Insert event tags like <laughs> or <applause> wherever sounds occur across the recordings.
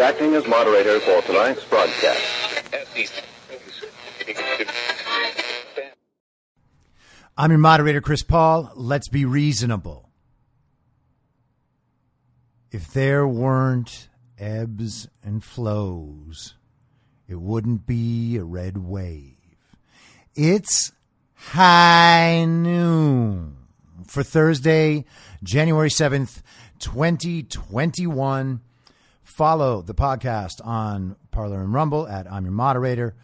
Acting as moderator for tonight's broadcast. I'm your moderator, Chris Paul. Let's be reasonable. If there weren't ebbs and flows, it wouldn't be a red wave. It's high noon for Thursday, January 7th, 2021. Follow the podcast on Parler and Rumble at I'm Your Moderator.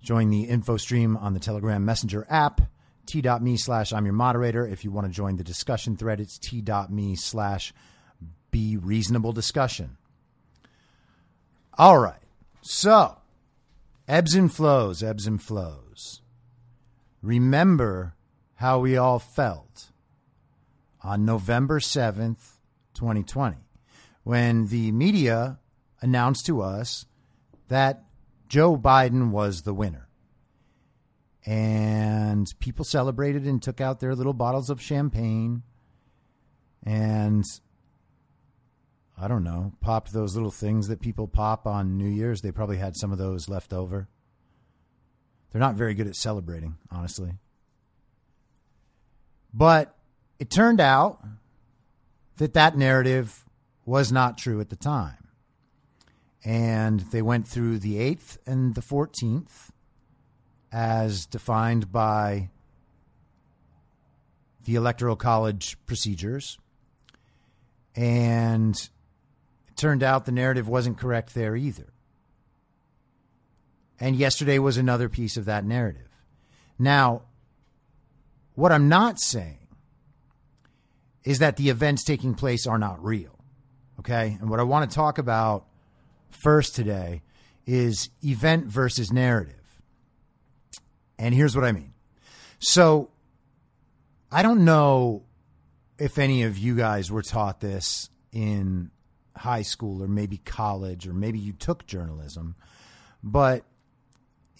Join the info stream on the Telegram Messenger app, t.me slash I'm Your Moderator. If you want to join the discussion thread, it's t.me slash Be Reasonable Discussion. All right. So, ebbs and flows, ebbs and flows. Remember how we all felt on November 7th, 2020 when the media announced to us that Joe Biden was the winner. And people celebrated and took out their little bottles of champagne and I don't know, popped those little things that people pop on New Year's. They probably had some of those left over. They're not very good at celebrating, honestly. But it turned out that that narrative was not true at the time. And they went through the 8th and the 14th as defined by the Electoral College procedures. And it turned out the narrative wasn't correct there either. And yesterday was another piece of that narrative. Now, what I'm not saying is that the events taking place are not real. Okay. And what I want to talk about first today is event versus narrative. And here's what I mean. So I don't know if any of you guys were taught this in high school or maybe college or maybe you took journalism, but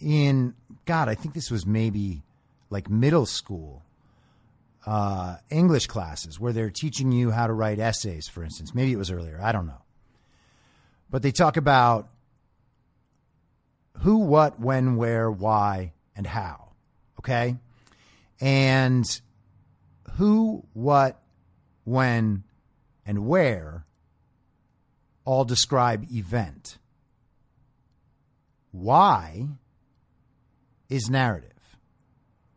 in God, I think this was maybe like middle school uh, English classes where they're teaching you how to write essays, for instance. Maybe it was earlier. I don't know. But they talk about who, what, when, where, why, and how. Okay? And who, what, when, and where all describe event. Why is narrative.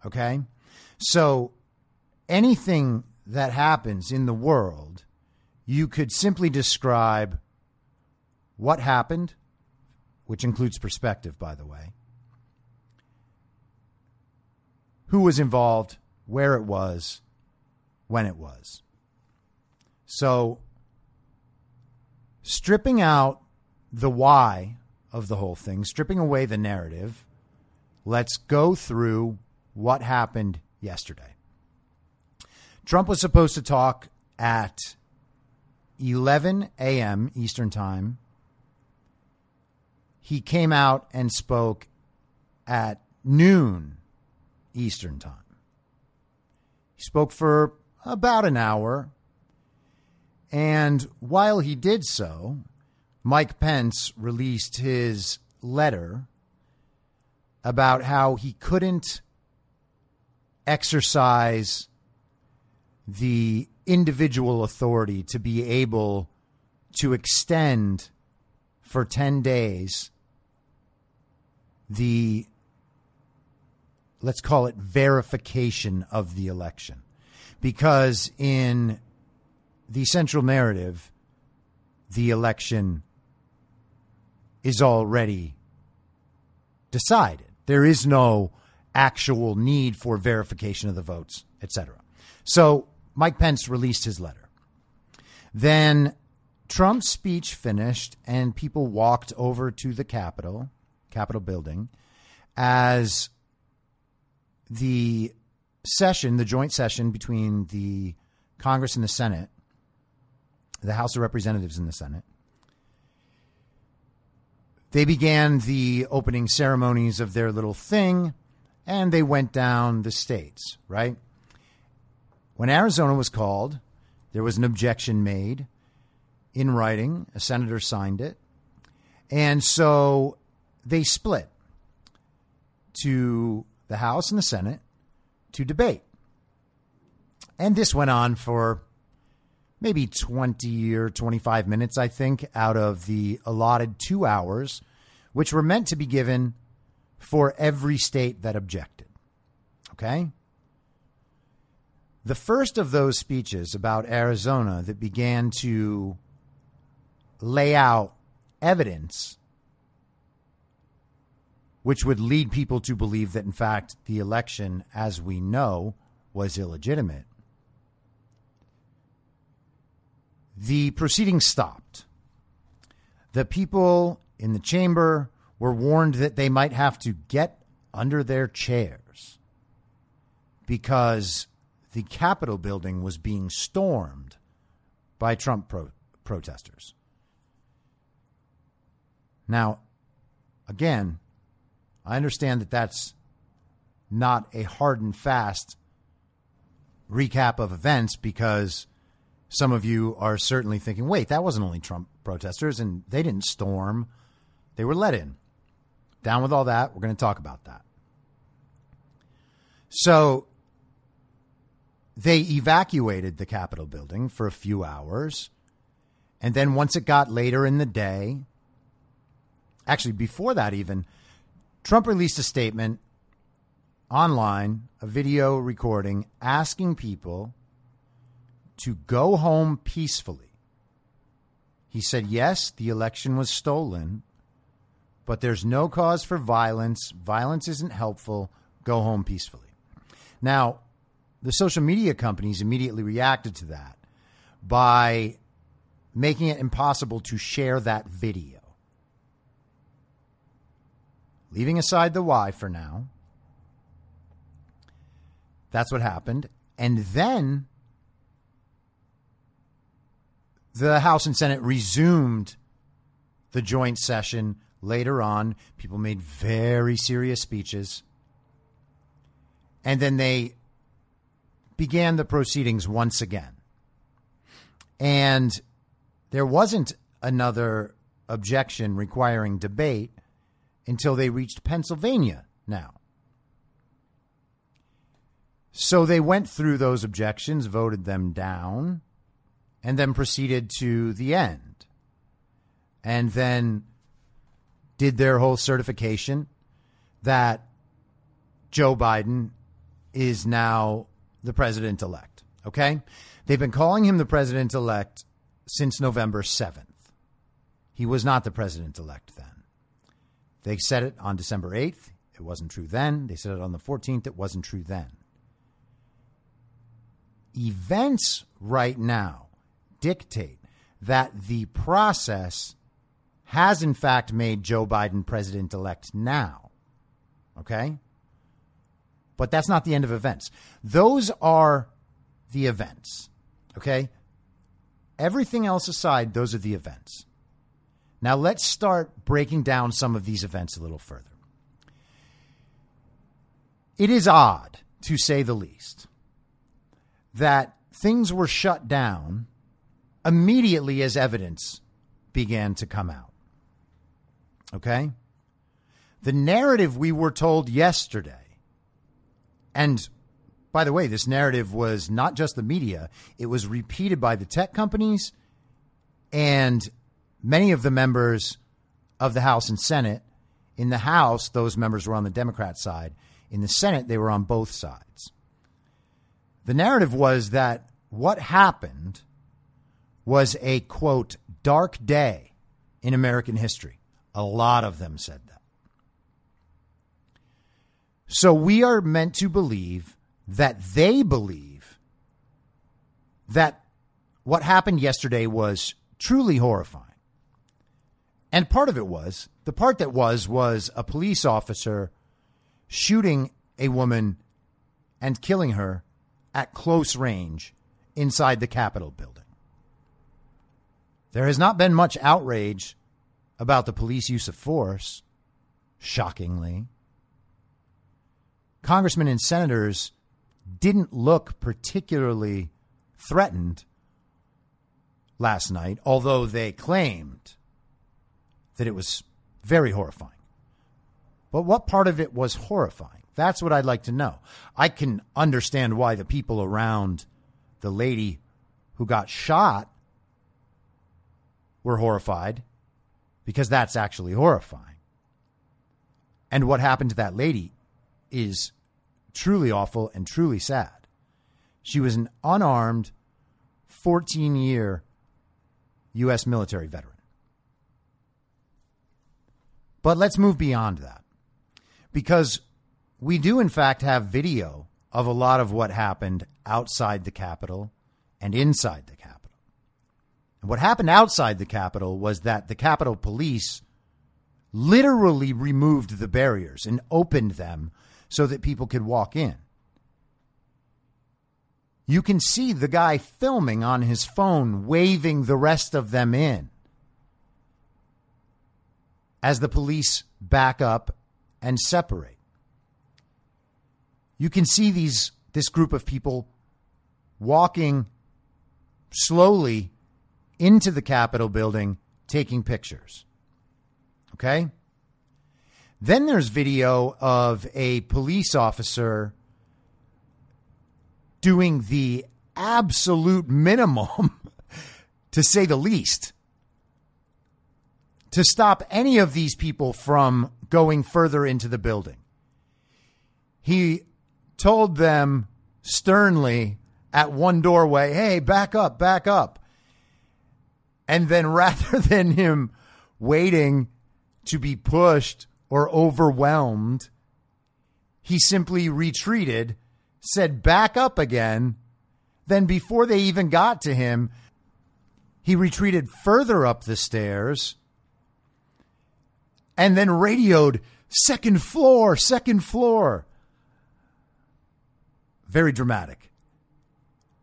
Okay? So anything that happens in the world, you could simply describe what happened, which includes perspective, by the way, who was involved, where it was, when it was. So, stripping out the why of the whole thing, stripping away the narrative, let's go through what happened yesterday. Trump was supposed to talk at 11 a.m. Eastern Time. He came out and spoke at noon Eastern Time. He spoke for about an hour. And while he did so, Mike Pence released his letter about how he couldn't exercise the individual authority to be able to extend for 10 days the let's call it verification of the election. Because in the central narrative the election is already decided there is no actual need for verification of the votes etc so Mike Pence released his letter. Then Trump's speech finished, and people walked over to the Capitol, Capitol building, as the session, the joint session between the Congress and the Senate, the House of Representatives and the Senate, they began the opening ceremonies of their little thing and they went down the states, right? When Arizona was called, there was an objection made in writing. A senator signed it. And so they split to the House and the Senate to debate. And this went on for maybe 20 or 25 minutes, I think, out of the allotted two hours, which were meant to be given for every state that objected. Okay? The first of those speeches about Arizona that began to lay out evidence which would lead people to believe that, in fact, the election, as we know, was illegitimate. The proceedings stopped. The people in the chamber were warned that they might have to get under their chairs because the Capitol building was being stormed by Trump pro- protesters. Now, again, I understand that that's not a hard and fast recap of events because some of you are certainly thinking, wait, that wasn't only Trump protesters and they didn't storm, they were let in. Down with all that. We're going to talk about that. So they evacuated the Capitol building for a few hours. And then once it got later in the day, actually, before that, even, Trump released a statement online, a video recording, asking people to go home peacefully. He said, yes, the election was stolen, but there's no cause for violence. Violence isn't helpful. Go home peacefully. Now, the social media companies immediately reacted to that by making it impossible to share that video. Leaving aside the why for now, that's what happened. And then the House and Senate resumed the joint session later on. People made very serious speeches. And then they began the proceedings once again. And there wasn't another objection requiring debate until they reached Pennsylvania now. So they went through those objections, voted them down, and then proceeded to the end. And then did their whole certification that Joe Biden is now the president elect. Okay? They've been calling him the president elect since November 7th. He was not the president elect then. They said it on December 8th. It wasn't true then. They said it on the 14th. It wasn't true then. events right now dictate that the process has, in fact, made Joe Biden president elect now. Okay? But that's not the end of events. Those are the events. Okay? Everything else aside, those are the events. Now let's start breaking down some of these events a little further. It is odd, to say the least, that things were shut down immediately as evidence began to come out. Okay? The narrative we were told yesterday, and by the way, this narrative was not just the media, it was repeated by the tech companies and many of the members of the House and Senate. In the House, those members were on the Democrat side. In the Senate, they were on both sides. The narrative was that what happened was a quote, dark day in American history. A lot of them said that. So we are meant to believe that they believe that what happened yesterday was truly horrifying. And part of it was, the part that was, was a police officer shooting a woman and killing her at close range inside the Capitol building. There has not been much outrage about the police use of force, shockingly. Congressmen and senators didn't look particularly threatened last night, although they claimed that it was very horrifying. But what part of it was horrifying? That's what I'd like to know. I can understand why the people around the lady who got shot were horrified because that's actually horrifying. And what happened to that lady is truly awful and truly sad. She was an unarmed 14 year U.S. military veteran. But let's move beyond that because we do, in fact, have video of a lot of what happened outside the Capitol and inside the Capitol. And what happened outside the Capitol was that the Capitol Police literally removed the barriers and opened them so that people could walk in. You can see the guy filming on his phone, waving the rest of them in as the police back up and separate. You can see these this group of people walking slowly into the Capitol building taking pictures. Okay? Then there's video of a police officer doing the absolute minimum, <laughs> to say the least, to stop any of these people from going further into the building. He told them sternly at one doorway, hey, back up, back up. And then rather <laughs> than him waiting to be pushed or overwhelmed, he simply retreated, said back up again. Then, before they even got to him, he retreated further up the stairs and then radioed second floor, second floor. Very dramatic.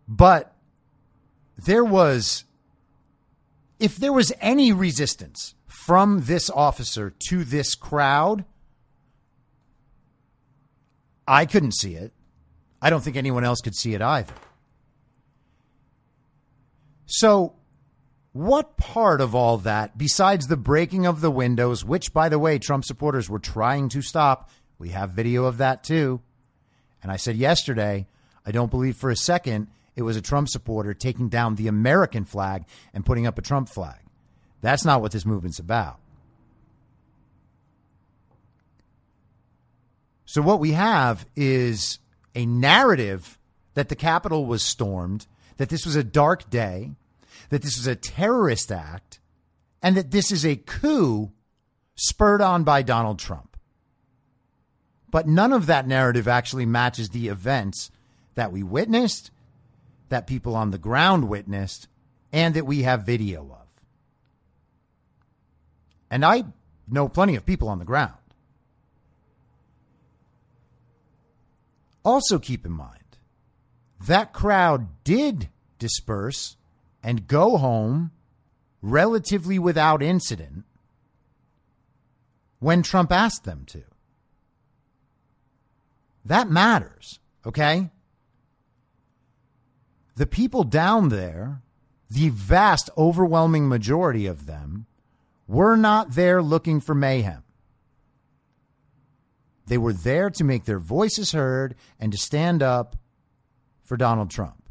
But there was if there was any resistance from this officer to this crowd, I couldn't see it. I don't think anyone else could see it either. So, what part of all that, besides the breaking of the windows, which, by the way, Trump supporters were trying to stop, we have video of that too. And I said yesterday, I don't believe for a second it was a Trump supporter taking down the American flag and putting up a Trump flag. That's not what this movement's about. So, what we have is a narrative that the Capitol was stormed, that this was a dark day, that this was a terrorist act, and that this is a coup spurred on by Donald Trump. But none of that narrative actually matches the events that we witnessed that people on the ground witnessed and that we have video of. And I know plenty of people on the ground. Also, keep in mind that crowd did disperse and go home relatively without incident when Trump asked them to. That matters, okay? The people down there, the vast, overwhelming majority of them, were not there looking for mayhem. They were there to make their voices heard and to stand up for Donald Trump.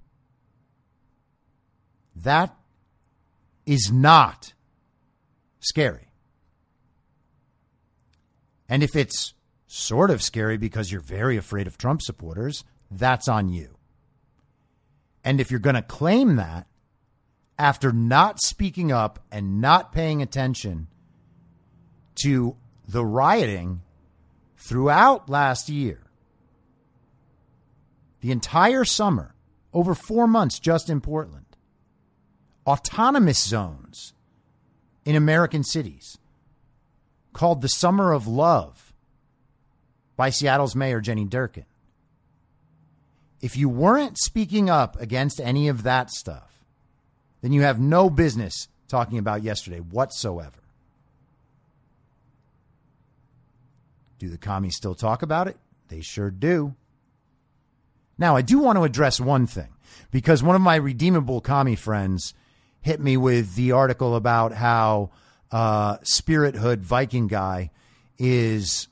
That is not scary. And if it's sort of scary because you're very afraid of Trump supporters, that's on you. And if you're going to claim that after not speaking up and not paying attention to the rioting throughout last year, the entire summer, over four months just in Portland, autonomous zones in American cities called the Summer of Love by Seattle's Mayor Jenny Durkan. If you weren't speaking up against any of that stuff, then you have no business talking about yesterday whatsoever. Do the commies still talk about it? They sure do. Now, I do want to address one thing because one of my redeemable commie friends hit me with the article about how uh, Spirit Hood Viking guy is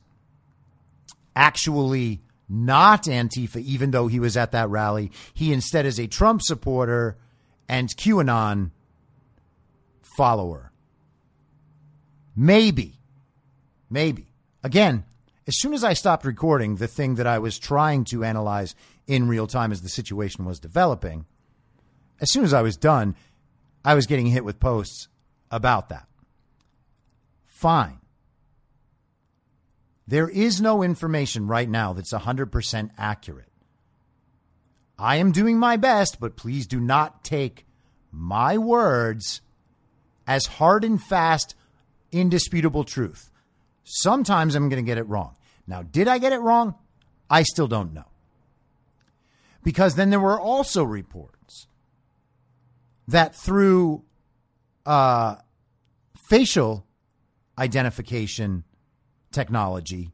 actually not Antifa, even though he was at that rally. He instead is a Trump supporter and QAnon follower. Maybe. Maybe. Again, as soon as I stopped recording the thing that I was trying to analyze in real time as the situation was developing, as soon as I was done, I was getting hit with posts about that. Fine. There is no information right now that's 100% accurate. I am doing my best, but please do not take my words as hard and fast, indisputable truth. Sometimes I'm going to get it wrong. Now, did I get it wrong? I still don't know. Because then there were also reports that through uh, facial identification technology,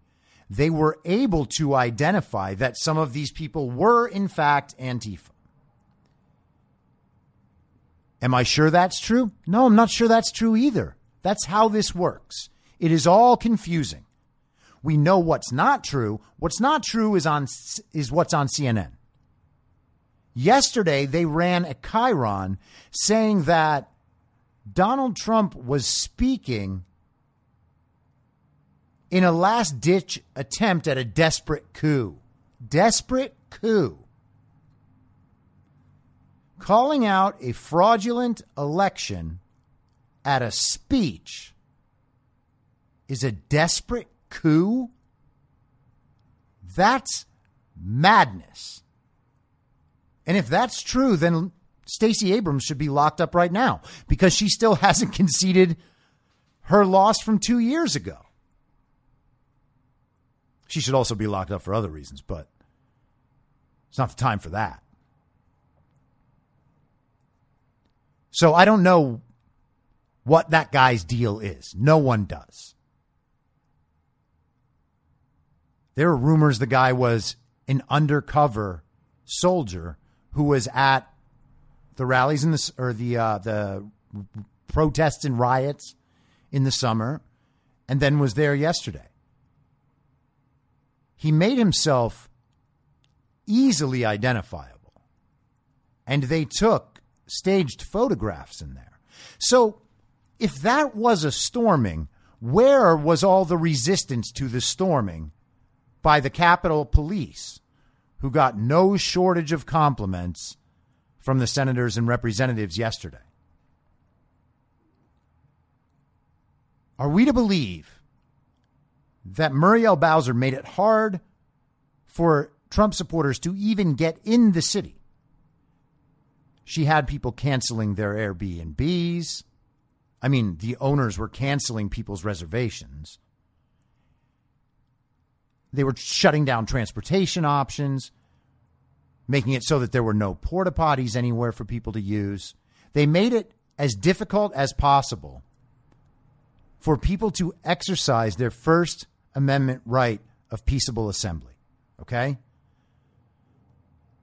they were able to identify that some of these people were, in fact, Antifa. Am I sure that's true? No, I'm not sure that's true either. That's how this works. It is all confusing. We know what's not true. What's not true is on is what's on CNN. Yesterday, they ran a chyron saying that Donald Trump was speaking in a last ditch attempt at a desperate coup. Desperate coup. Calling out a fraudulent election at a speech is a desperate coup? That's madness. And if that's true, then Stacey Abrams should be locked up right now because she still <laughs> hasn't conceded her loss from two years ago. She should also be locked up for other reasons, but it's not the time for that. So I don't know what that guy's deal is. No one does. There are rumors the guy was an undercover soldier who was at the rallies in the or the uh, the protests and riots in the summer, and then was there yesterday. He made himself easily identifiable, and they took staged photographs in there. So, if that was a storming, where was all the resistance to the storming by the Capitol Police? who got no shortage of compliments from the senators and representatives yesterday. Are we to believe that Muriel Bowser made it hard for Trump supporters to even get in the city? She had people canceling their Airbnbs. I mean, the owners were canceling people's reservations. They were shutting down transportation options, making it so that there were no porta potties anywhere for people to use. They made it as difficult as possible for people to exercise their First Amendment right of peaceable assembly. Okay?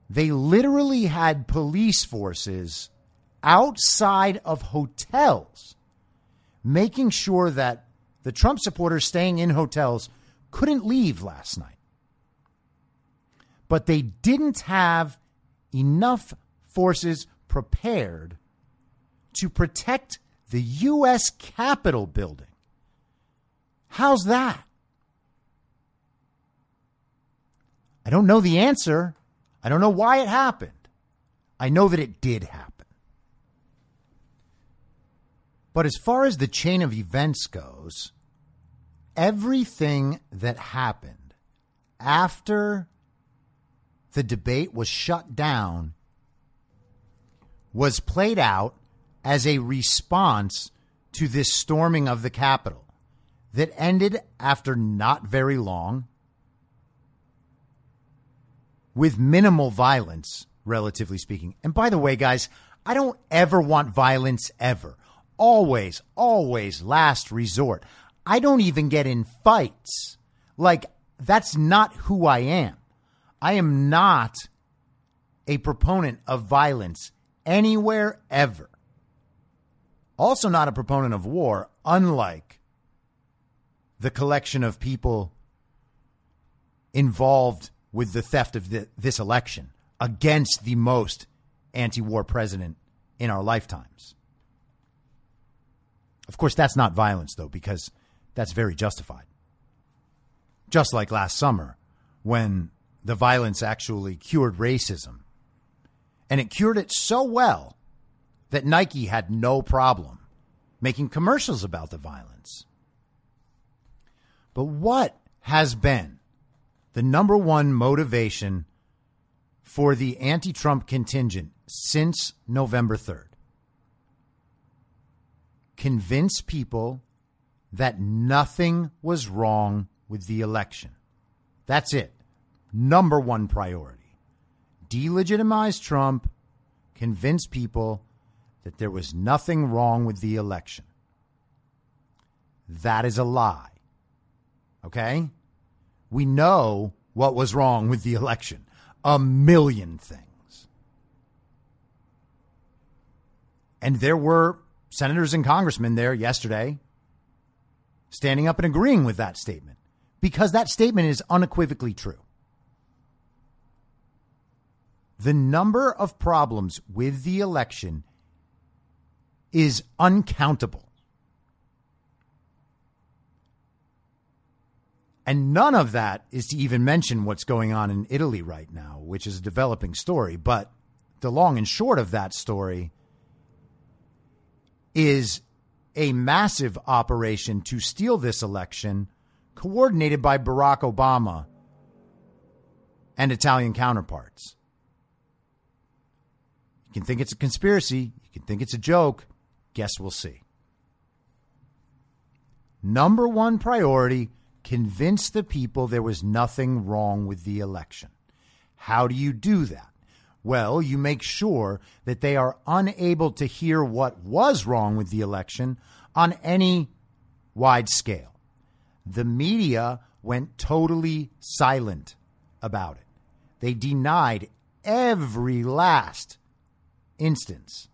They literally had police forces outside of hotels making sure that the Trump supporters staying in hotels couldn't leave last night. But they didn't have enough forces prepared to protect the U.S. Capitol building. How's that? I don't know the answer. I don't know why it happened. I know that it did happen. But as far as the chain of events goes, everything that happened after the debate was shut down was played out as a response to this storming of the Capitol that ended after not very long with minimal violence, relatively speaking. And by the way, guys, I don't ever want violence ever. Always, always last resort. I don't even get in fights. Like, that's not who I am. I am not a proponent of violence anywhere ever. Also, not a proponent of war, unlike the collection of people involved with the theft of the, this election against the most anti war president in our lifetimes. Of course, that's not violence, though, because that's very justified. Just like last summer, when the violence actually cured racism. And it cured it so well that Nike had no problem making commercials about the violence. But what has been the number one motivation for the anti Trump contingent since November 3rd. Convince people that nothing was wrong with the election. That's it. Number one priority. Delegitimize Trump, convince people that there was nothing wrong with the election. That is a lie. Okay? We know what was wrong with the election a million things. And there were senators and congressmen there yesterday standing up and agreeing with that statement because that statement is unequivocally true. The number of problems with the election is uncountable. And none of that is to even mention what's going on in Italy right now, which is a developing story. But the long and short of that story is a massive operation to steal this election, coordinated by Barack Obama and Italian counterparts. You can think it's a conspiracy, you can think it's a joke. Guess we'll see. Number one priority convince the people there was nothing wrong with the election. How do you do that? Well, you make sure that they are unable to hear what was wrong with the election on any wide scale. The media went totally silent about it. They denied every last instance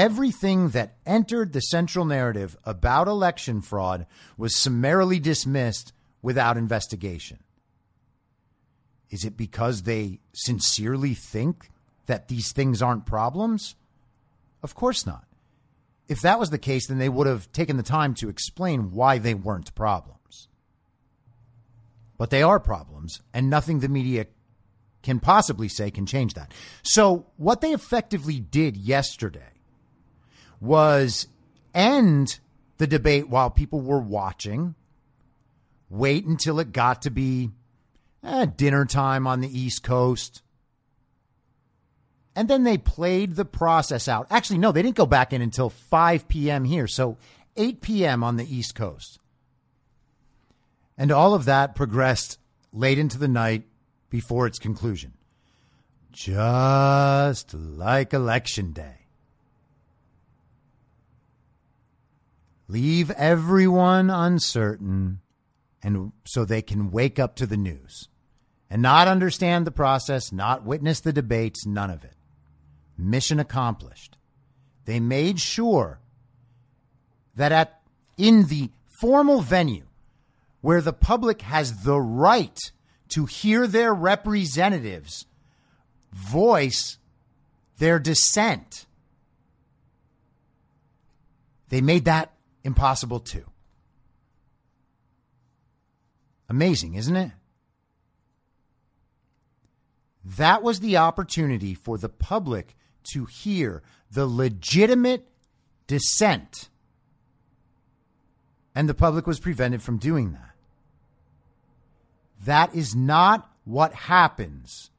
Everything that entered the central narrative about election fraud was summarily dismissed without investigation. Is it because they sincerely think that these things aren't problems? Of course not. If that was the case, then they would have taken the time to explain why they weren't problems. But they are problems, and nothing the media can possibly say can change that. So, what they effectively did yesterday was end the debate while people were watching, wait until it got to be eh, dinner time on the East Coast, And then they played the process out. Actually, no, they didn't go back in until 5 p.m. here. So 8 p.m. on the East Coast. And all of that progressed late into the night before its conclusion. Just like Election Day. Leave everyone uncertain and so they can wake up to the news and not understand the process, not witness the debates, none of it. Mission accomplished. They made sure that at in the formal venue where the public has the right to hear their representatives voice their dissent. They made that impossible too. Amazing, isn't it? That was the opportunity for the public to hear the legitimate dissent. And the public was prevented from doing that. That is not what happens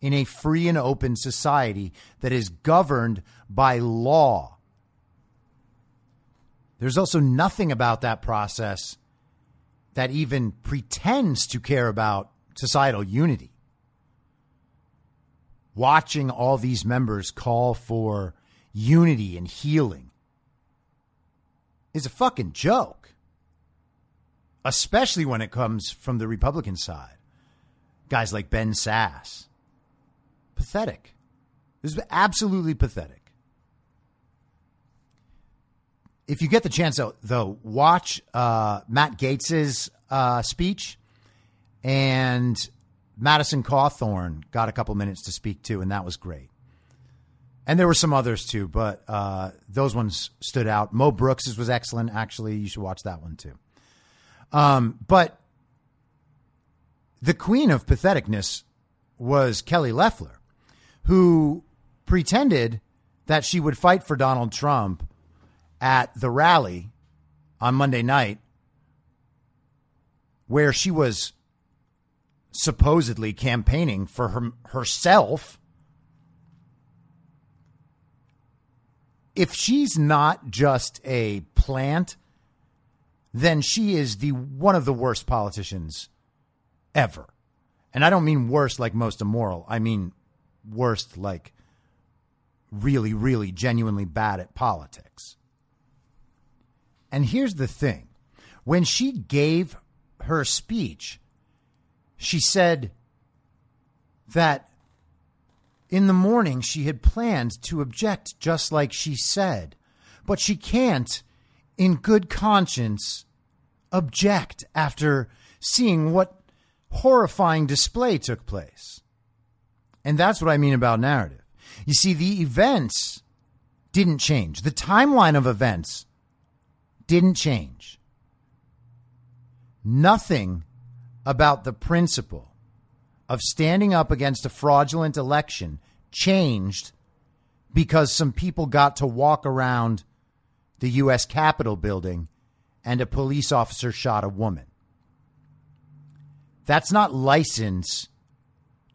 in a free and open society that is governed by law. There's also nothing about that process that even pretends to care about societal unity. Watching all these members call for unity and healing is a fucking joke, especially when it comes from the Republican side. Guys like Ben Sasse. Pathetic. This is absolutely pathetic. If you get the chance, though, though watch uh, Matt Gaetz's uh, speech, and Madison Cawthorn got a couple minutes to speak too, and that was great. And there were some others too, but uh, those ones stood out. Mo Brooks's was excellent. Actually, you should watch that one too. Um, but the queen of patheticness was Kelly Loeffler, who pretended that she would fight for Donald Trump at the rally on Monday night where she was supposedly campaigning for her, herself. If she's not just a plant, then she is the one of the worst politicians ever. And I don't mean worst like most immoral. I mean worst like really, really genuinely bad at politics. And here's the thing when she gave her speech, she said that in the morning she had planned to object just like she said, but she can't, in good conscience, object after seeing what horrifying display took place. And that's what I mean about narrative. You see, the events didn't change. The timeline of events didn't change. Nothing about the principle of standing up against a fraudulent election changed because some people got to walk around the U.S. Capitol building and a police officer shot a woman. That's not license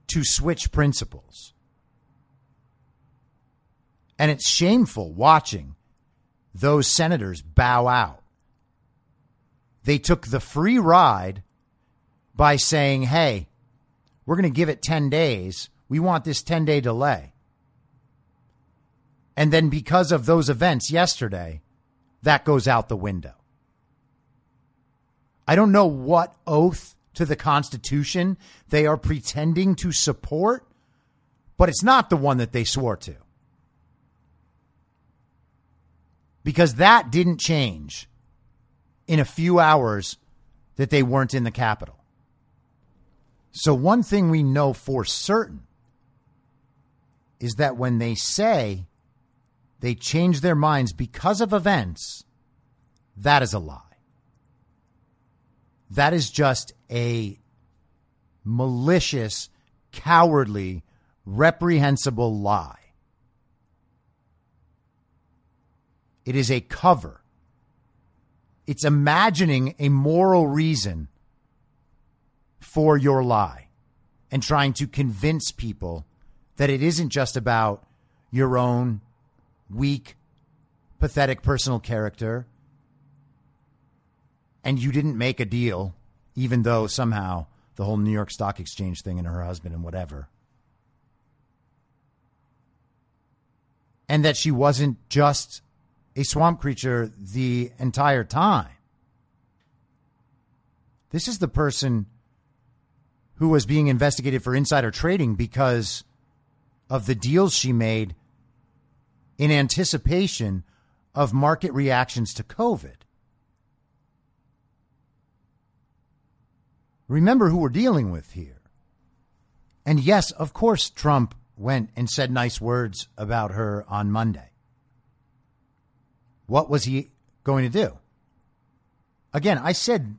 to switch principles. And it's shameful watching those senators bow out. They took the free ride by saying, hey, we're going to give it 10 days. We want this 10 day delay. And then because of those events yesterday, that goes out the window. I don't know what oath to the Constitution they are pretending to support, but it's not the one that they swore to. Because that didn't change in a few hours that they weren't in the Capitol. So, one thing we know for certain is that when they say they change their minds because of events, that is a lie. That is just a malicious, cowardly, reprehensible lie. It is a cover. It's imagining a moral reason for your lie and trying to convince people that it isn't just about your own weak, pathetic personal character. And you didn't make a deal, even though somehow the whole New York Stock Exchange thing and her husband and whatever. And that she wasn't just a swamp creature the entire time. This is the person who was being investigated for insider trading because of the deals she made in anticipation of market reactions to COVID. Remember who we're dealing with here. And yes, of course, Trump went and said nice words about her on Monday. What was he going to do? Again, I said,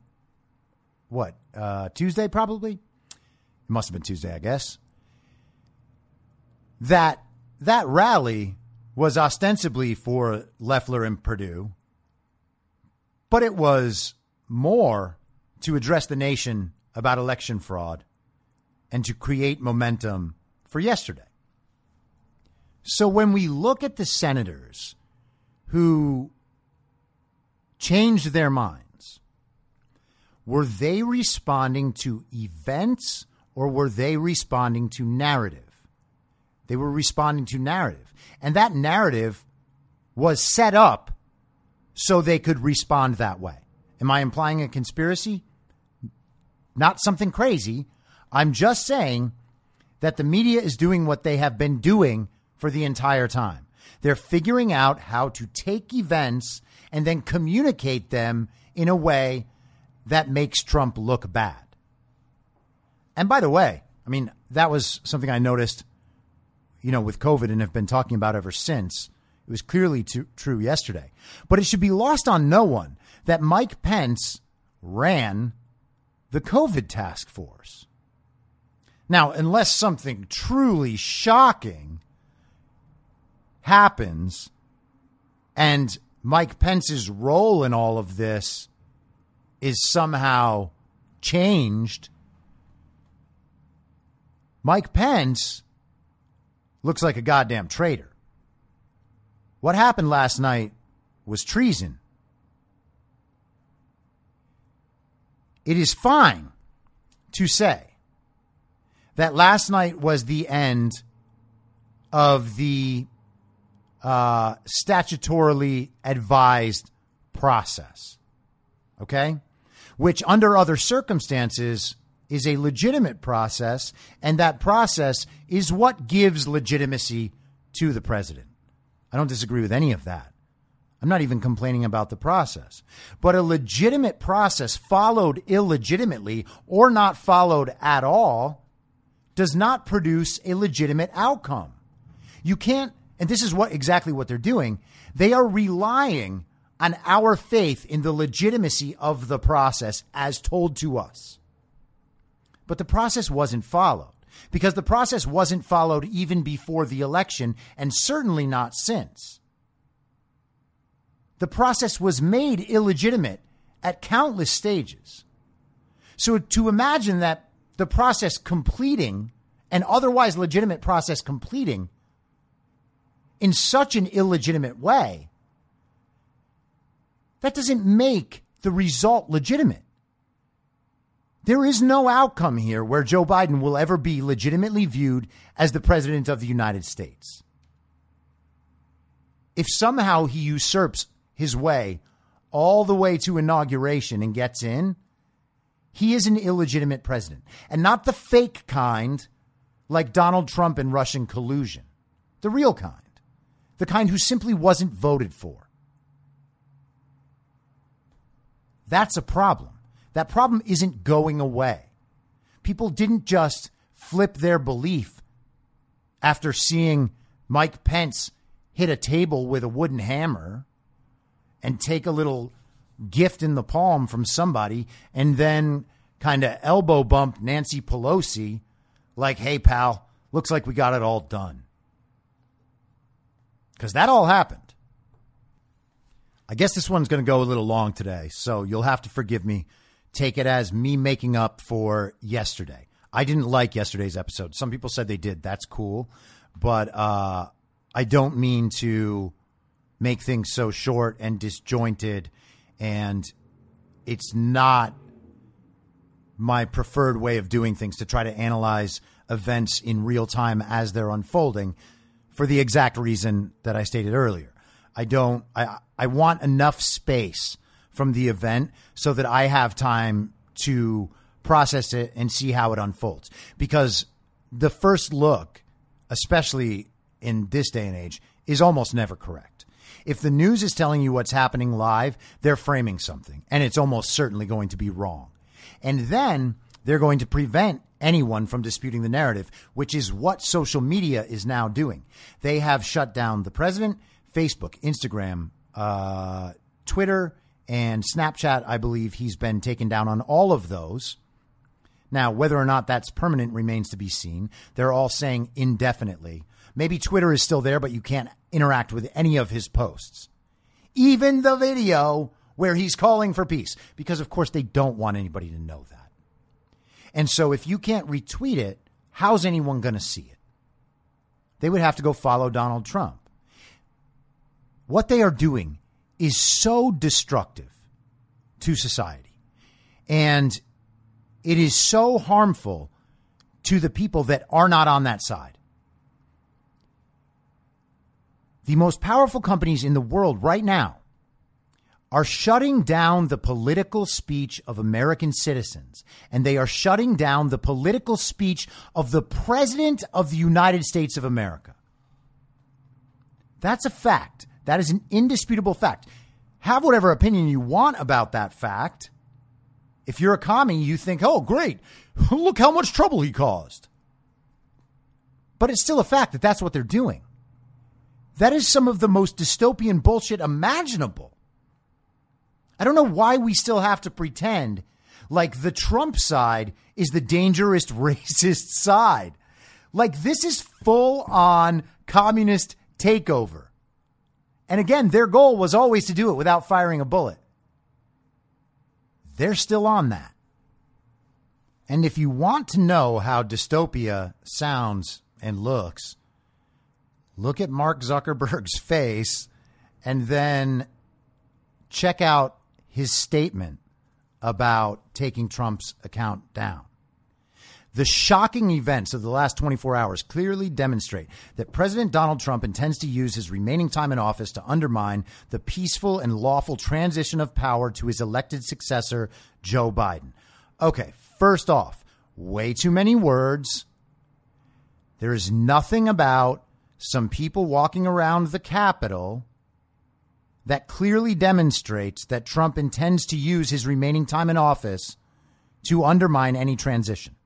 what, uh, Tuesday probably? It must have been Tuesday, I guess. That that rally was ostensibly for Loeffler and Perdue, but it was more to address the nation about election fraud and to create momentum for yesterday. So when we look at the senators who changed their minds, were they responding to events or were they responding to narrative? They were responding to narrative. And that narrative was set up so they could respond that way. Am I implying a conspiracy? Not something crazy. I'm just saying that the media is doing what they have been doing for the entire time. They're figuring out how to take events and then communicate them in a way that makes Trump look bad. And by the way, I mean, that was something I noticed, you know, with COVID and have been talking about ever since. It was clearly too, true yesterday. But it should be lost on no one that Mike Pence ran the COVID task force. Now, unless something truly shocking happens and Mike Pence's role in all of this is somehow changed, Mike Pence looks like a goddamn traitor. What happened last night was treason. It is fine to say that last night was the end of the uh, statutorily advised process. Okay? Which, under other circumstances, is a legitimate process, and that process is what gives legitimacy to the president. I don't disagree with any of that. I'm not even complaining about the process. But a legitimate process followed illegitimately or not followed at all does not produce a legitimate outcome. You can't, and this is what exactly what they're doing. They are relying on our faith in the legitimacy of the process as told to us. But the process wasn't followed because the process wasn't followed even before the election and certainly not since. The process was made illegitimate at countless stages. So to imagine that the process completing, an otherwise legitimate process completing, in such an illegitimate way, that doesn't make the result legitimate. There is no outcome here where Joe Biden will ever be legitimately viewed as the president of the United States. If somehow he usurps his way all the way to inauguration and gets in, he is an illegitimate president. And not the fake kind like Donald Trump and Russian collusion, the real kind, the kind who simply wasn't voted for. That's a problem. That problem isn't going away. People didn't just flip their belief after seeing Mike Pence hit a table with a wooden hammer and take a little gift in the palm from somebody and then kind of elbow bump Nancy Pelosi like, hey, pal, looks like we got it all done. Because that all happened. I guess this one's going to go a little long today, so you'll have to forgive me take it as me making up for yesterday. I didn't like yesterday's episode. Some people said they did. That's cool. But uh, I don't mean to make things so short and disjointed, and it's not my preferred way of doing things to try to analyze events in real time as they're unfolding for the exact reason that I stated earlier. I don't I I want enough space from the event so that I have time to process it and see how it unfolds because the first look especially in this day and age is almost never correct. If the news is telling you what's happening live, they're framing something and it's almost certainly going to be wrong. And then they're going to prevent anyone from disputing the narrative, which is what social media is now doing. They have shut down the president, Facebook, Instagram, uh, Twitter, and Snapchat. I believe he's been taken down on all of those. Now, whether or not that's permanent remains to be seen. They're all saying indefinitely. Maybe Twitter is still there, but you can't interact with any of his posts. Even the video where he's calling for peace, because of course they don't want anybody to know that. And so if you can't retweet it, how's anyone going to see it? They would have to go follow Donald Trump. What they are doing is so destructive to society. And it is so harmful to the people that are not on that side. The most powerful companies in the world right now are shutting down the political speech of American citizens, and they are shutting down the political speech of the President of the United States of America. That's a fact. That is an indisputable fact. Have whatever opinion you want about that fact. If you're a commie, you think, oh, great, <laughs> look how much trouble he caused. But it's still a fact that that's what they're doing. That is some of the most dystopian bullshit imaginable. I don't know why we still have to pretend like the Trump side is the dangerous <laughs> racist side. Like this is full on communist takeover. And again, their goal was always to do it without firing a bullet. They're still on that. And if you want to know how dystopia sounds and looks, look at Mark Zuckerberg's <laughs> face and then check out his statement about taking Trump's account down. The shocking events of the last 24 hours clearly demonstrate that President Donald Trump intends to use his remaining time in office to undermine the peaceful and lawful transition of power to his elected successor, Joe Biden. Okay, first off, way too many words. There is nothing about some people walking around the Capitol that clearly demonstrates that Trump intends to use his remaining time in office to undermine any transition.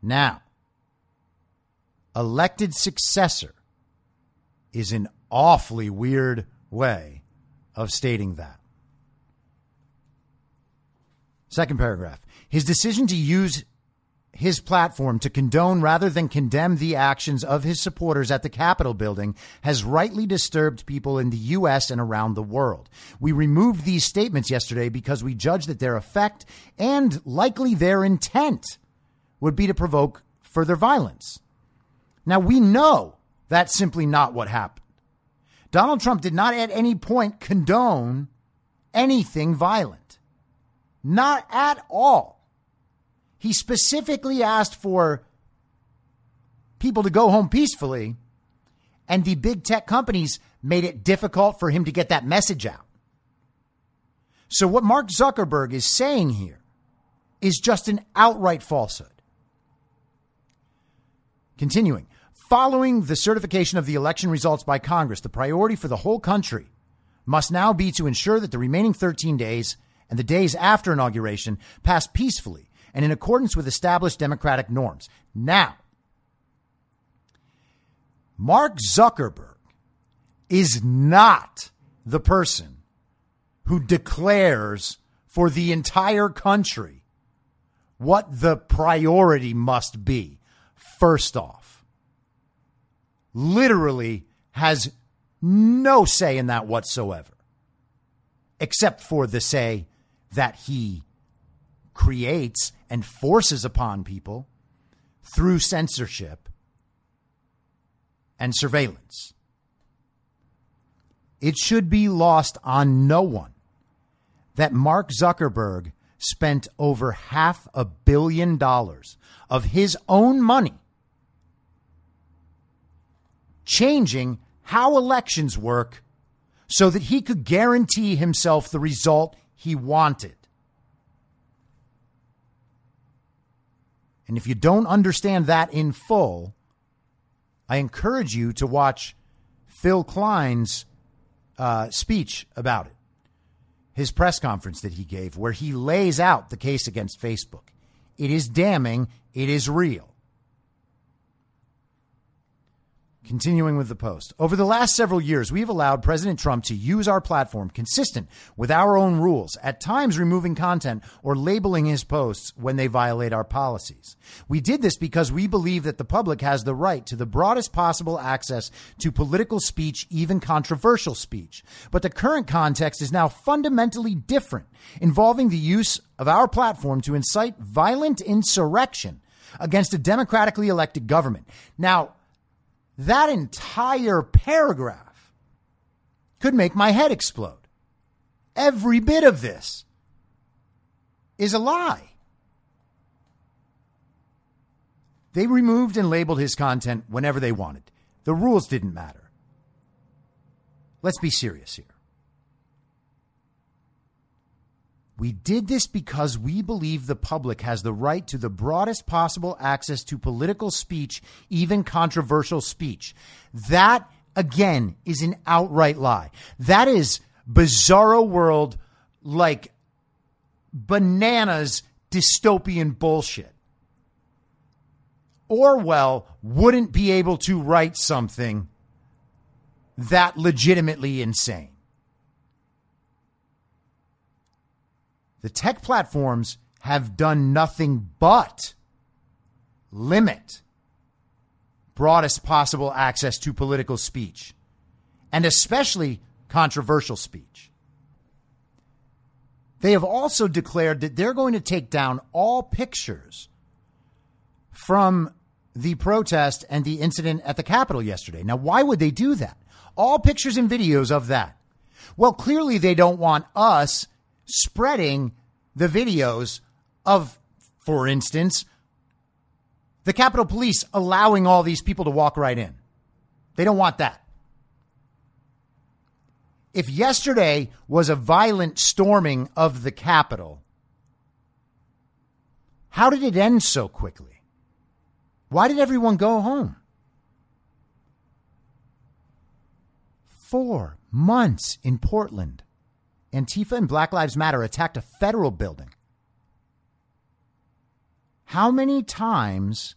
Now, elected successor is an awfully weird way of stating that. Second paragraph. His decision to use his platform to condone rather than condemn the actions of his supporters at the Capitol building has rightly disturbed people in the U.S. and around the world. We removed these statements yesterday because we judged that their effect and likely their intent would be to provoke further violence. Now, we know that's simply not what happened. Donald Trump did not at any point condone anything violent. Not at all. He specifically asked for people to go home peacefully, and the big tech companies made it difficult for him to get that message out. So, what Mark Zuckerberg is saying here is just an outright falsehood. Continuing, following the certification of the election results by Congress, the priority for the whole country must now be to ensure that the remaining 13 days and the days after inauguration pass peacefully and in accordance with established democratic norms. Now, Mark Zuckerberg is not the person who declares for the entire country what the priority must be. First off, literally has no say in that whatsoever, except for the say that he creates and forces upon people through censorship and surveillance. it should be lost on no one that Mark Zuckerberg spent over half a billion dollars of his own money changing how elections work so that he could guarantee himself the result he wanted. And if you don't understand that in full, I encourage you to watch Phil Kline's uh, speech about it, his press conference that he gave, where he lays out the case against Facebook. It is damning, it is real. Continuing with the post. Over the last several years, we've allowed President Trump to use our platform consistent with our own rules, at times removing content or labeling his posts when they violate our policies. We did this because we believe that the public has the right to the broadest possible access to political speech, even controversial speech. But the current context is now fundamentally different, involving the use of our platform to incite violent insurrection against a democratically elected government. Now, that entire paragraph could make my head explode. Every bit of this is a lie. They removed and labeled his content whenever they wanted. The rules didn't matter. Let's be serious here. We did this because we believe the public has the right to the broadest possible access to political speech, even controversial speech. That, again, is an outright lie. That is bizarro world, like bananas dystopian bullshit. Orwell wouldn't be able to write something that legitimately insane. The tech platforms have done nothing but limit broadest possible access to political speech, and especially controversial speech. They have also declared that they're going to take down all pictures from the protest and the incident at the Capitol yesterday. Now, why would they do that? All pictures and videos of that. Well, clearly they don't want us spreading the videos of, for instance, the Capitol Police allowing all these people to walk right in. They don't want that. If yesterday was a violent storming of the Capitol, how did it end so quickly? Why did everyone go home? Four months in Portland. Antifa and Black Lives Matter attacked a federal building. How many times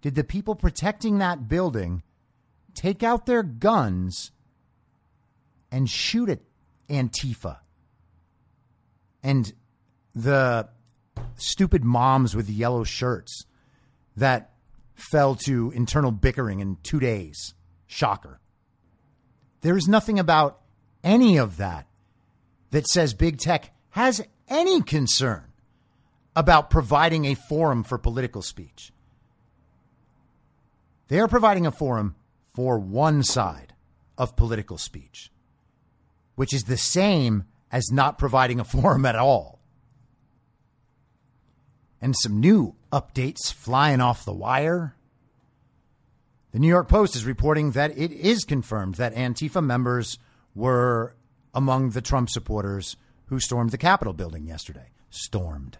did the people protecting that building take out their guns and shoot at Antifa and the stupid moms with the yellow shirts that fell to internal bickering in two days? Shocker. There is nothing about any of that that says big tech has any concern about providing a forum for political speech. They are providing a forum for one side of political speech, which is the same as not providing a forum at all. And some new updates flying off the wire. The New York Post is reporting that it is confirmed that Antifa members were among the Trump supporters who stormed the Capitol building yesterday. Stormed.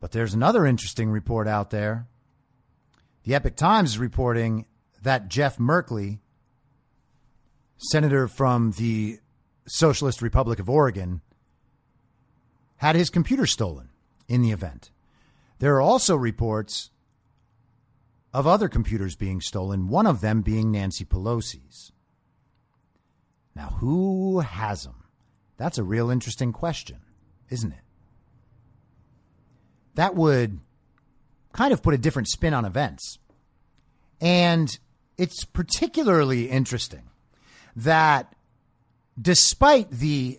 But there's another interesting report out there. The Epoch Times is reporting that Jeff Merkley, senator from the Socialist Republic of Oregon, had his computer stolen in the event. There are also reports of other computers being stolen, one of them being Nancy Pelosi's. Now, who has them? That's a real interesting question, isn't it? That would kind of put a different spin on events. And it's particularly interesting that despite the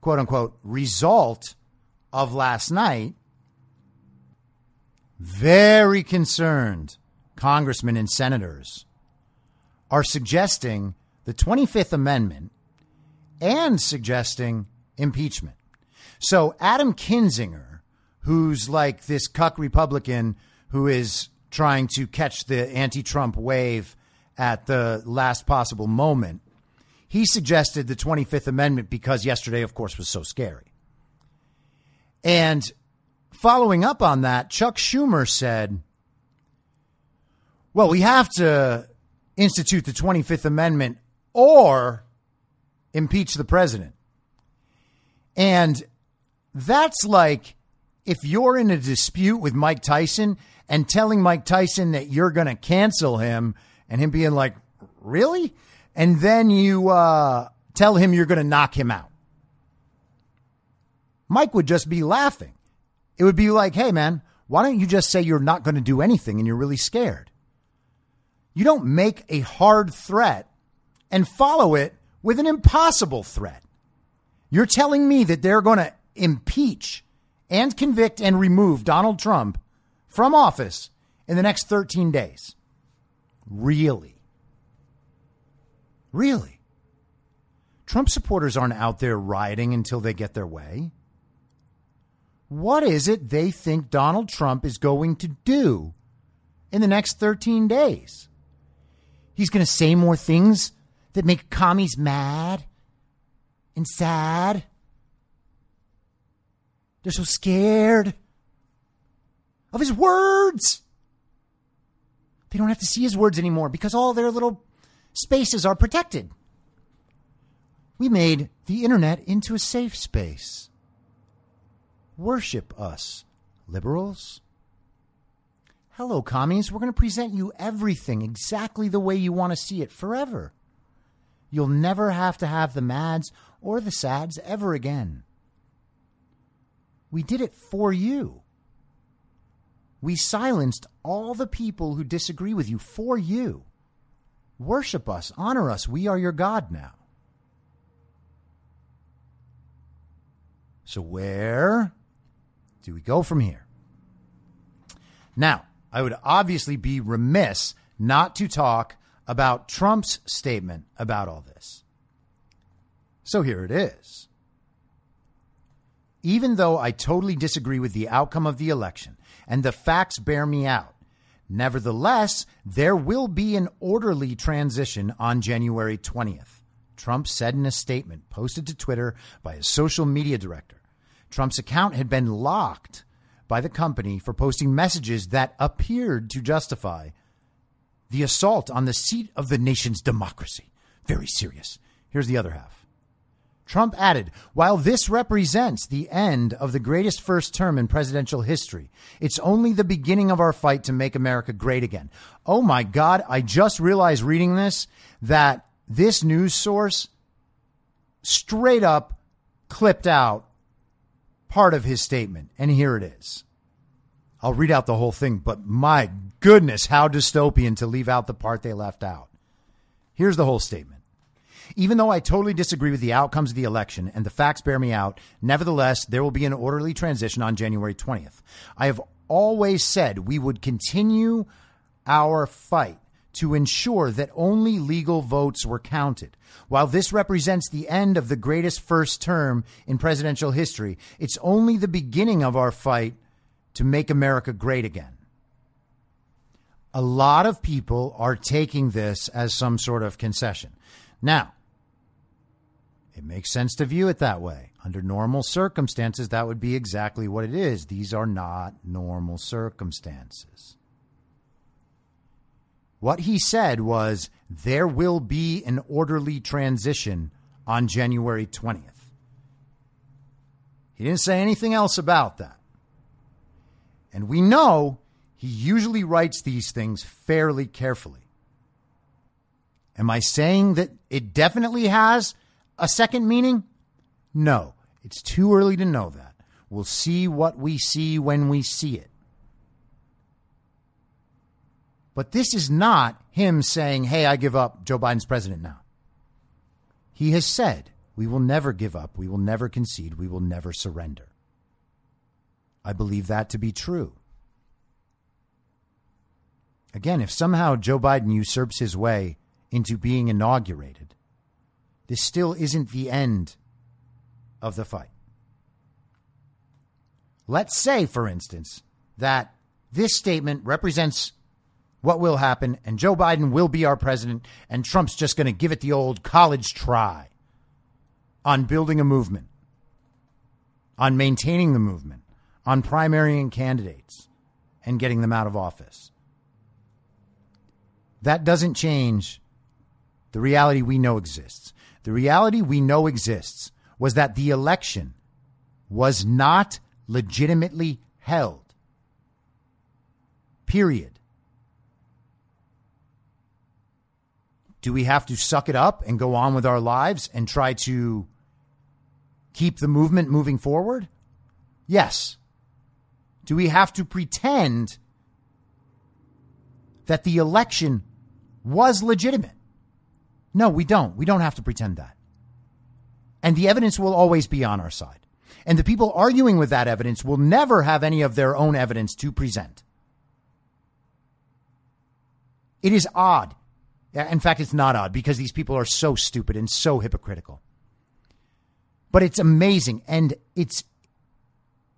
quote unquote result of last night, very concerned congressmen and senators are suggesting the 25th Amendment and suggesting impeachment. So Adam Kinzinger, who's like this cuck Republican who is trying to catch the anti Trump wave at the last possible moment, he suggested the 25th Amendment because yesterday, of course, was so scary. And following up on that, Chuck Schumer said, well, we have to institute the 25th Amendment or impeach the president. And that's like if you're in a dispute with Mike Tyson and telling Mike Tyson that you're going to cancel him and him being like, really? And then you uh, tell him you're going to knock him out. Mike would just be laughing. It would be like, hey, man, why don't you just say you're not going to do anything and you're really scared? You don't make a hard threat and follow it with an impossible threat. You're telling me that they're going to impeach and convict and remove Donald Trump from office in the next 13 days. Really? Really? Trump supporters aren't out there rioting until they get their way. What is it they think Donald Trump is going to do in the next 13 days? He's going to say more things that make commies mad and sad. They're so scared of his words. They don't have to see his words anymore because all their little spaces are protected. We made the internet into a safe space. Worship us, liberals. Hello, commies. We're going to present you everything exactly the way you want to see it forever. You'll never have to have the mads or the sads ever again. We did it for you. We silenced all the people who disagree with you for you. Worship us, honor us. We are your God now. So, where do we go from here? Now, I would obviously be remiss not to talk about Trump's statement about all this. So here it is. Even though I totally disagree with the outcome of the election and the facts bear me out, nevertheless, there will be an orderly transition on January 20th. Trump said in a statement posted to Twitter by his social media director. Trump's account had been locked by the company for posting messages that appeared to justify the assault on the seat of the nation's democracy. Very serious. Here's the other half. Trump added, while this represents the end of the greatest first term in presidential history, it's only the beginning of our fight to make America great again. Oh my God, I just realized reading this that this news source straight up clipped out part of his statement. And here it is. I'll read out the whole thing, but my goodness, how dystopian to leave out the part they left out. Here's the whole statement. Even though I totally disagree with the outcomes of the election and the facts bear me out, nevertheless, there will be an orderly transition on January 20th. I have always said we would continue our fight to ensure that only legal votes were counted. While this represents the end of the greatest first term in presidential history, it's only the beginning of our fight to make America great again. A lot of people are taking this as some sort of concession. Now, it makes sense to view it that way. Under normal circumstances, that would be exactly what it is. These are not normal circumstances. What he said was there will be an orderly transition on January 20th. He didn't say anything else about that. And we know he usually writes these things fairly carefully. Am I saying that it definitely has a second meaning? No, it's too early to know that. We'll see what we see when we see it. But this is not him saying, hey, I give up. Joe Biden's president now. He has said, we will never give up. We will never concede. We will never surrender. I believe that to be true. Again, if somehow Joe Biden usurps his way into being inaugurated, this still isn't the end of the fight. Let's say, for instance, that this statement represents what will happen, and Joe Biden will be our president, and Trump's just going to give it the old college try on building a movement, on maintaining the movement, on primarying candidates, and getting them out of office. That doesn't change the reality we know exists. The reality we know exists was that the election was not legitimately held. Period. Do we have to suck it up and go on with our lives and try to keep the movement moving forward? Yes. Do we have to pretend that the election was legitimate? No, we don't. We don't have to pretend that. And the evidence will always be on our side. And the people arguing with that evidence will never have any of their own evidence to present. It is odd. In fact, it's not odd because these people are so stupid and so hypocritical. But it's amazing and it's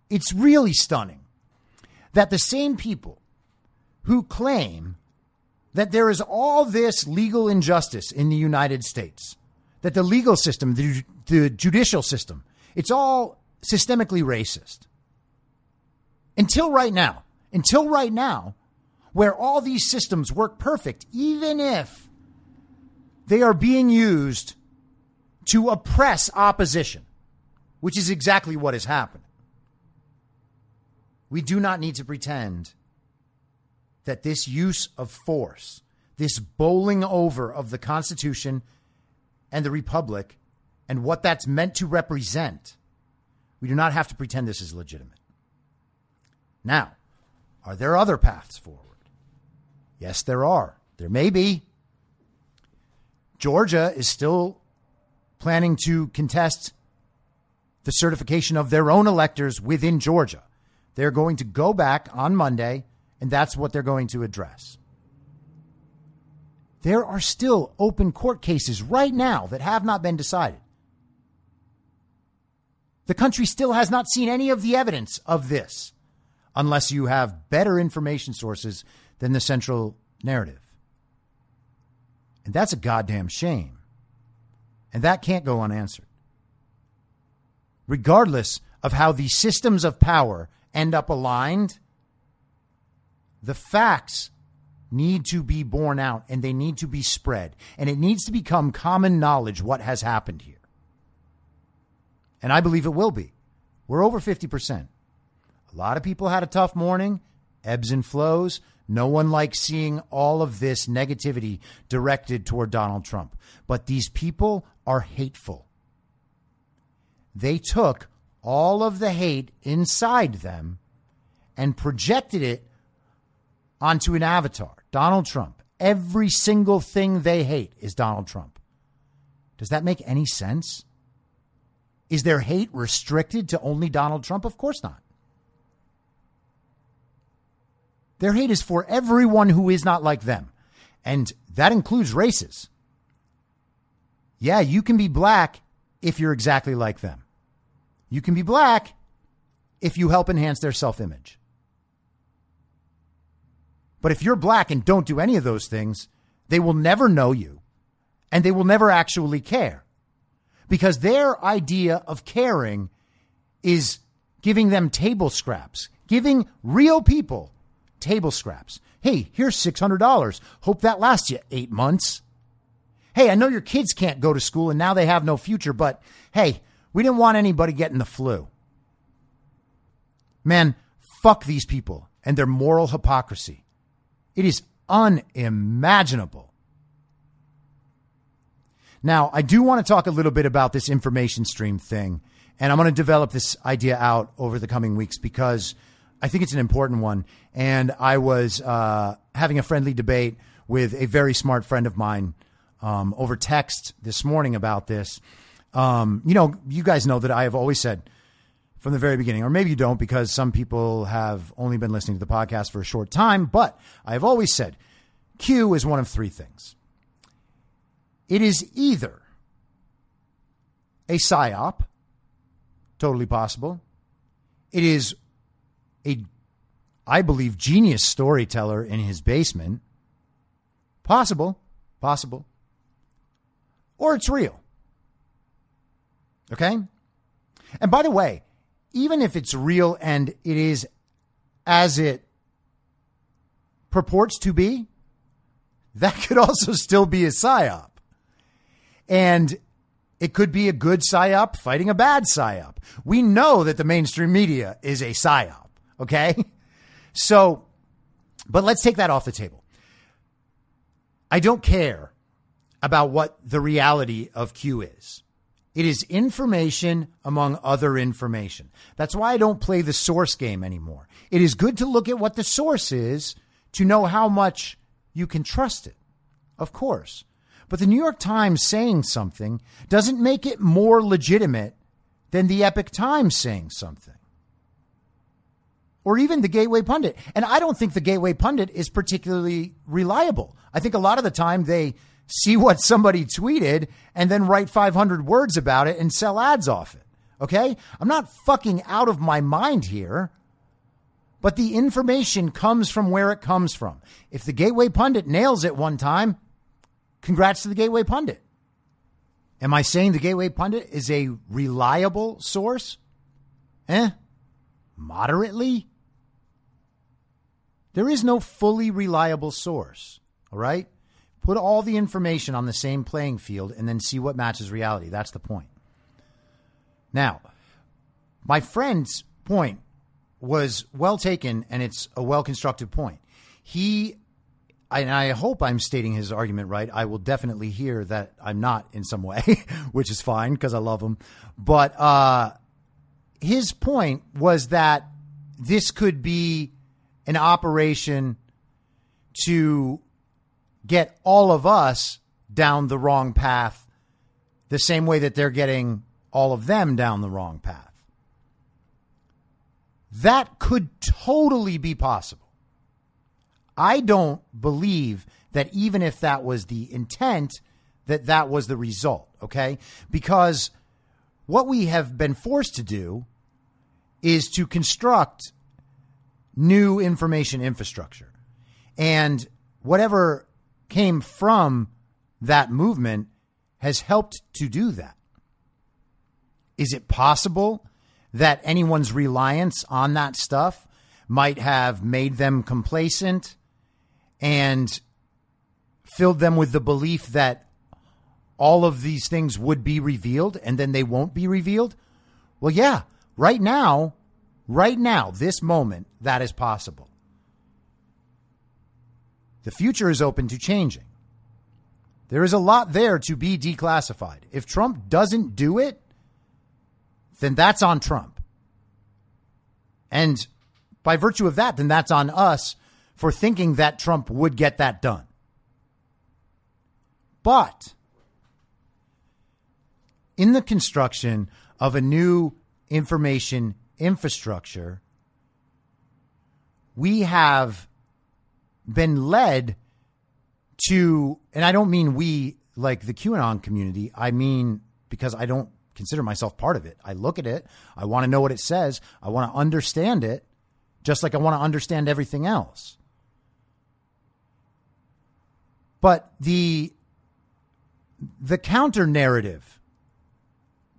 it's really stunning that the same people who claim that there is all this legal injustice in the United States, that the legal system, the, the judicial system, it's all systemically racist. Until right now, until right now, where all these systems work perfect, even if they are being used to oppress opposition, which is exactly what has happened. We do not need to pretend that this use of force, this bowling over of the Constitution and the Republic and what that's meant to represent, we do not have to pretend this is legitimate. Now, are there other paths forward? Yes, there are. There may be. Georgia is still planning to contest the certification of their own electors within Georgia. They're going to go back on Monday, and that's what they're going to address. There are still open court cases right now that have not been decided. The country still has not seen any of the evidence of this unless you have better information sources than the central narrative. And that's a goddamn shame. And that can't go unanswered. Regardless of how the systems of power end up aligned, the facts need to be borne out and they need to be spread. And it needs to become common knowledge what has happened here. And I believe it will be. We're over 50%. A lot of people had a tough morning, ebbs and flows. No one likes seeing all of this negativity directed toward Donald Trump. But these people are hateful. They took all of the hate inside them and projected it onto an avatar, Donald Trump. Every single thing they hate is Donald Trump. Does that make any sense? Is their hate restricted to only Donald Trump? Of course not. Their hate is for everyone who is not like them. And that includes races. Yeah, you can be black if you're exactly like them. You can be black if you help enhance their self image. But if you're black and don't do any of those things, they will never know you and they will never actually care because their idea of caring is giving them table scraps, giving real people table scraps. Hey, here's $600. Hope that lasts you eight months. Hey, I know your kids can't go to school and now they have no future, but hey, we didn't want anybody getting the flu. Man, fuck these people and their moral hypocrisy. It is unimaginable now, I do want to talk a little bit about this information stream thing, and I'm going to develop this idea out over the coming weeks because I think it's an important one. And I was uh, having a friendly debate with a very smart friend of mine um, over text this morning about this. Um, you know, you guys know that I have always said from the very beginning, or maybe you don't because some people have only been listening to the podcast for a short time, but I have always said Q is one of three things. It is either a psyop, totally possible. It is a, I believe, genius storyteller in his basement. Possible, possible. Or it's real. Okay? And by the way, even if it's real and it is as it purports to be, that could also still be a psyop. And it could be a good psyop fighting a bad psyop. We know that the mainstream media is a psyop, okay? <laughs> So, but let's take that off the table. I don't care about what the reality of Q is. It is information among other information. That's why I don't play the source game anymore. It is good to look at what the source is to know how much you can trust it. Of course. But the New York Times saying something doesn't make it more legitimate than the Epoch Times saying something. Or even the Gateway Pundit. And I don't think the Gateway Pundit is particularly reliable. I think a lot of the time they see what somebody tweeted and then write 500 words about it and sell ads off it. Okay? I'm not fucking out of my mind here. But the information comes from where it comes from. If the Gateway Pundit nails it one time, congrats to the Gateway Pundit. Am I saying the Gateway Pundit is a reliable source? Eh? Moderately? There is no fully reliable source, all right? Put all the information on the same playing field and then see what matches reality. That's the point. Now, my friend's point was well taken and it's a well constructed point. He, and I hope I'm stating his argument right. I will definitely hear that I'm not in some way, <laughs> which is fine because I love him. But uh, his point was that this could be an operation to get all of us down the wrong path the same way that they're getting all of them down the wrong path. That could totally be possible. I don't believe that even if that was the intent, that that was the result, okay? Because what we have been forced to do is to construct new information infrastructure. And whatever came from that movement has helped to do that. Is it possible that anyone's reliance on that stuff might have made them complacent and filled them with the belief that all of these things would be revealed and then they won't be revealed? Well, yeah, right now, right now, this moment, that is possible. The future is open to changing. There is a lot there to be declassified. If Trump doesn't do it, then that's on Trump. And by virtue of that, then that's on us for thinking that Trump would get that done. But in the construction of a new information infrastructure, we have been led to, and I don't mean we like the QAnon community, I mean because I don't consider myself part of it. I look at it, I want to know what it says, I want to understand it, just like I want to understand everything else. But the the counter narrative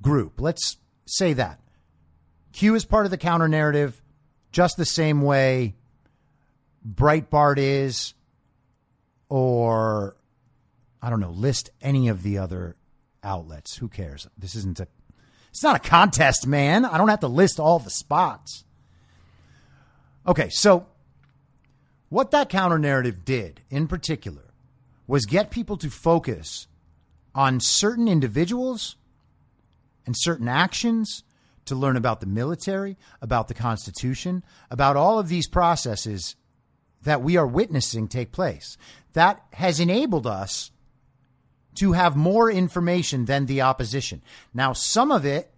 group, let's say that. Q is part of the counter narrative just the same way Breitbart is, or I don't know, list any of the other outlets. Who cares? This isn't a it's not a contest, man. I don't have to list all the spots. Okay, so what that counter narrative did in particular was get people to focus on certain individuals and certain actions to learn about the military, about the Constitution, about all of these processes that we are witnessing take place. That has enabled us to have more information than the opposition. Now, some of it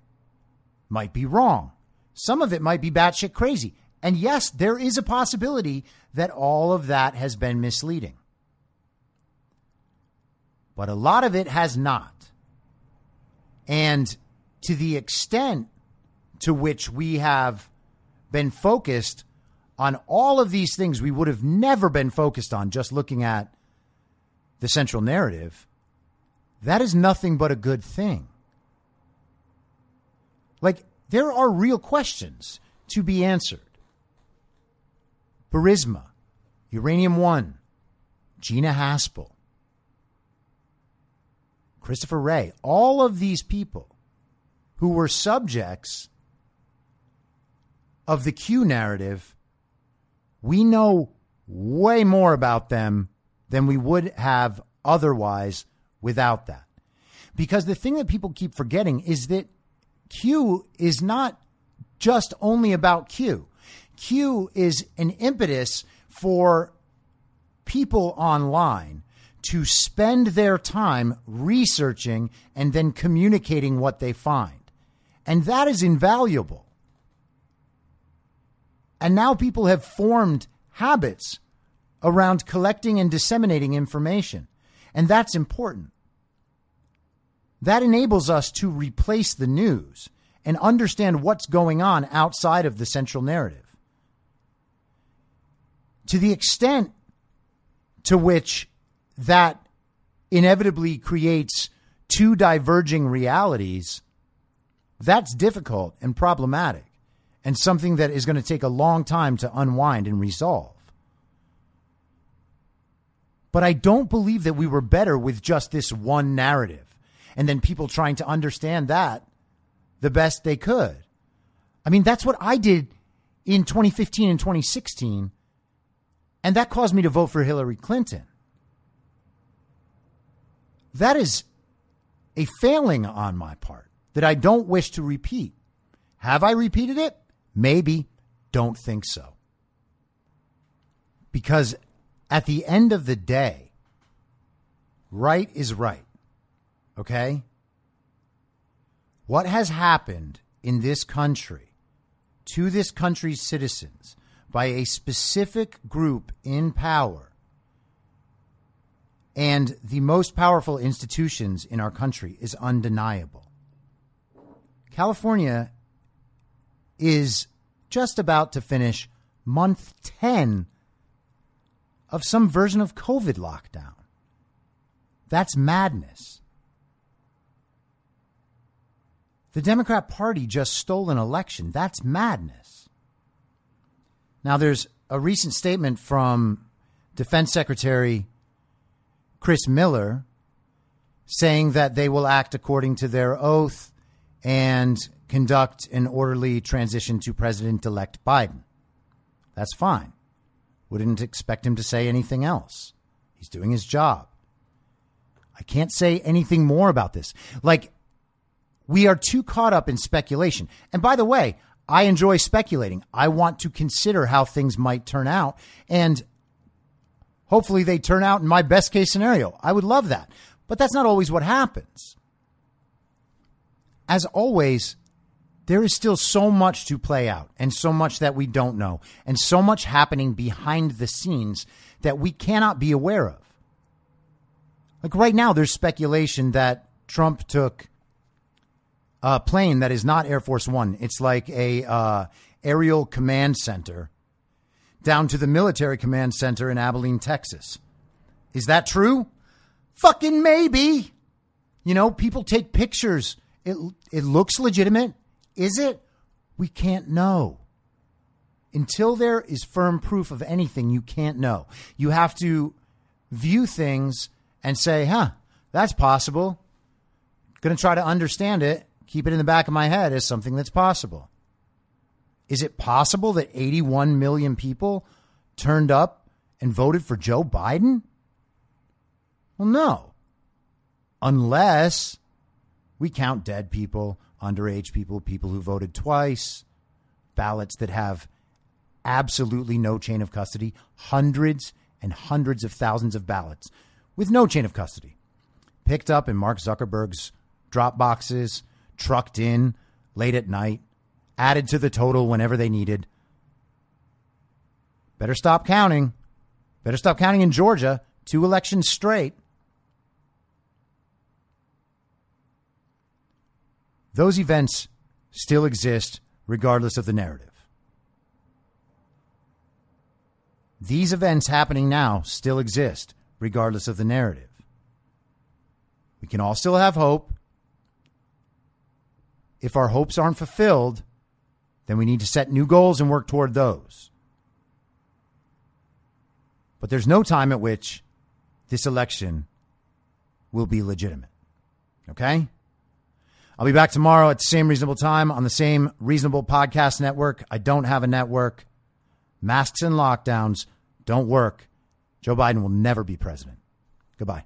might be wrong. Some of it might be batshit crazy. And yes, there is a possibility that all of that has been misleading. But a lot of it has not. And to the extent to which we have been focused on all of these things we would have never been focused on just looking at the central narrative, that is nothing but a good thing. Like, there are real questions to be answered. Burisma, Uranium One, Gina Haspel, Christopher Wray, all of these people who were subjects of the Q narrative, we know way more about them than we would have otherwise without that. Because the thing that people keep forgetting is that Q is not just only about Q. Q is an impetus for people online to spend their time researching and then communicating what they find. And that is invaluable. And now people have formed habits around collecting and disseminating information. And that's important. That enables us to replace the news and understand what's going on outside of the central narrative. To the extent to which that inevitably creates two diverging realities, that's difficult and problematic and something that is going to take a long time to unwind and resolve. But I don't believe that we were better with just this one narrative and then people trying to understand that the best they could. I mean, that's what I did in 2015 and 2016, and that caused me to vote for Hillary Clinton. That is a failing on my part that I don't wish to repeat. Have I repeated it? Maybe. Don't think so. Because at the end of the day, right is right. Okay? What has happened in this country to this country's citizens by a specific group in power and the most powerful institutions in our country is undeniable. California is just about to finish month 10 of some version of COVID lockdown. That's madness. The Democrat Party just stole an election. That's madness. Now, there's a recent statement from Defense Secretary Chris Miller saying that they will act according to their oath and conduct an orderly transition to President elect Biden. That's fine. Wouldn't expect him to say anything else. He's doing his job. I can't say anything more about this. Like, we are too caught up in speculation. And by the way, I enjoy speculating. I want to consider how things might turn out. And Hopefully, they turn out in my best case scenario. I would love that. But that's not always what happens. As always, there is still so much to play out and so much that we don't know and so much happening behind the scenes that we cannot be aware of. Like right now, there's speculation that Trump took a plane that is not Air Force One. It's like a uh, aerial command center down to the military command center in Abilene, Texas. Is that true? Fucking maybe. You know, people take pictures. It, it looks legitimate. Is it? We can't know. Until there is firm proof of anything, you can't know. You have to view things and say, huh, that's possible. Going to try to understand it, keep it in the back of my head as something that's possible. Is it possible that 81 million people turned up and voted for Joe Biden? Well, no. Unless we count dead people, underage people, people who voted twice, ballots that have absolutely no chain of custody, hundreds and hundreds of thousands of ballots with no chain of custody, picked up in Mark Zuckerberg's drop boxes, trucked in late at night, added to the total whenever they needed. Better stop counting. Better stop counting in Georgia. Two elections straight. Those events still exist regardless of the narrative. These events happening now still exist regardless of the narrative. We can all still have hope. If our hopes aren't fulfilled, then we need to set new goals and work toward those. But there's no time at which this election will be legitimate. Okay? I'll be back tomorrow at the same reasonable time on the same reasonable podcast network. I don't have a network. Masks and lockdowns don't work. Joe Biden will never be president. Goodbye.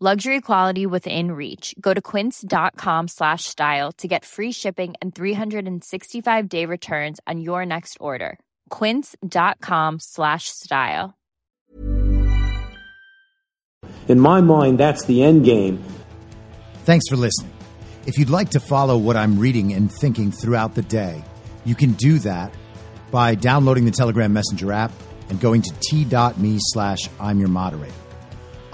Luxury quality within reach. Go to quince.com slash style to get free shipping and 365 day returns on your next order. Quince.com slash style. In my mind, that's the end game. Thanks for listening. If you'd like to follow what I'm reading and thinking throughout the day, you can do that by downloading the Telegram Messenger app and going to t.me slash I'm your moderator.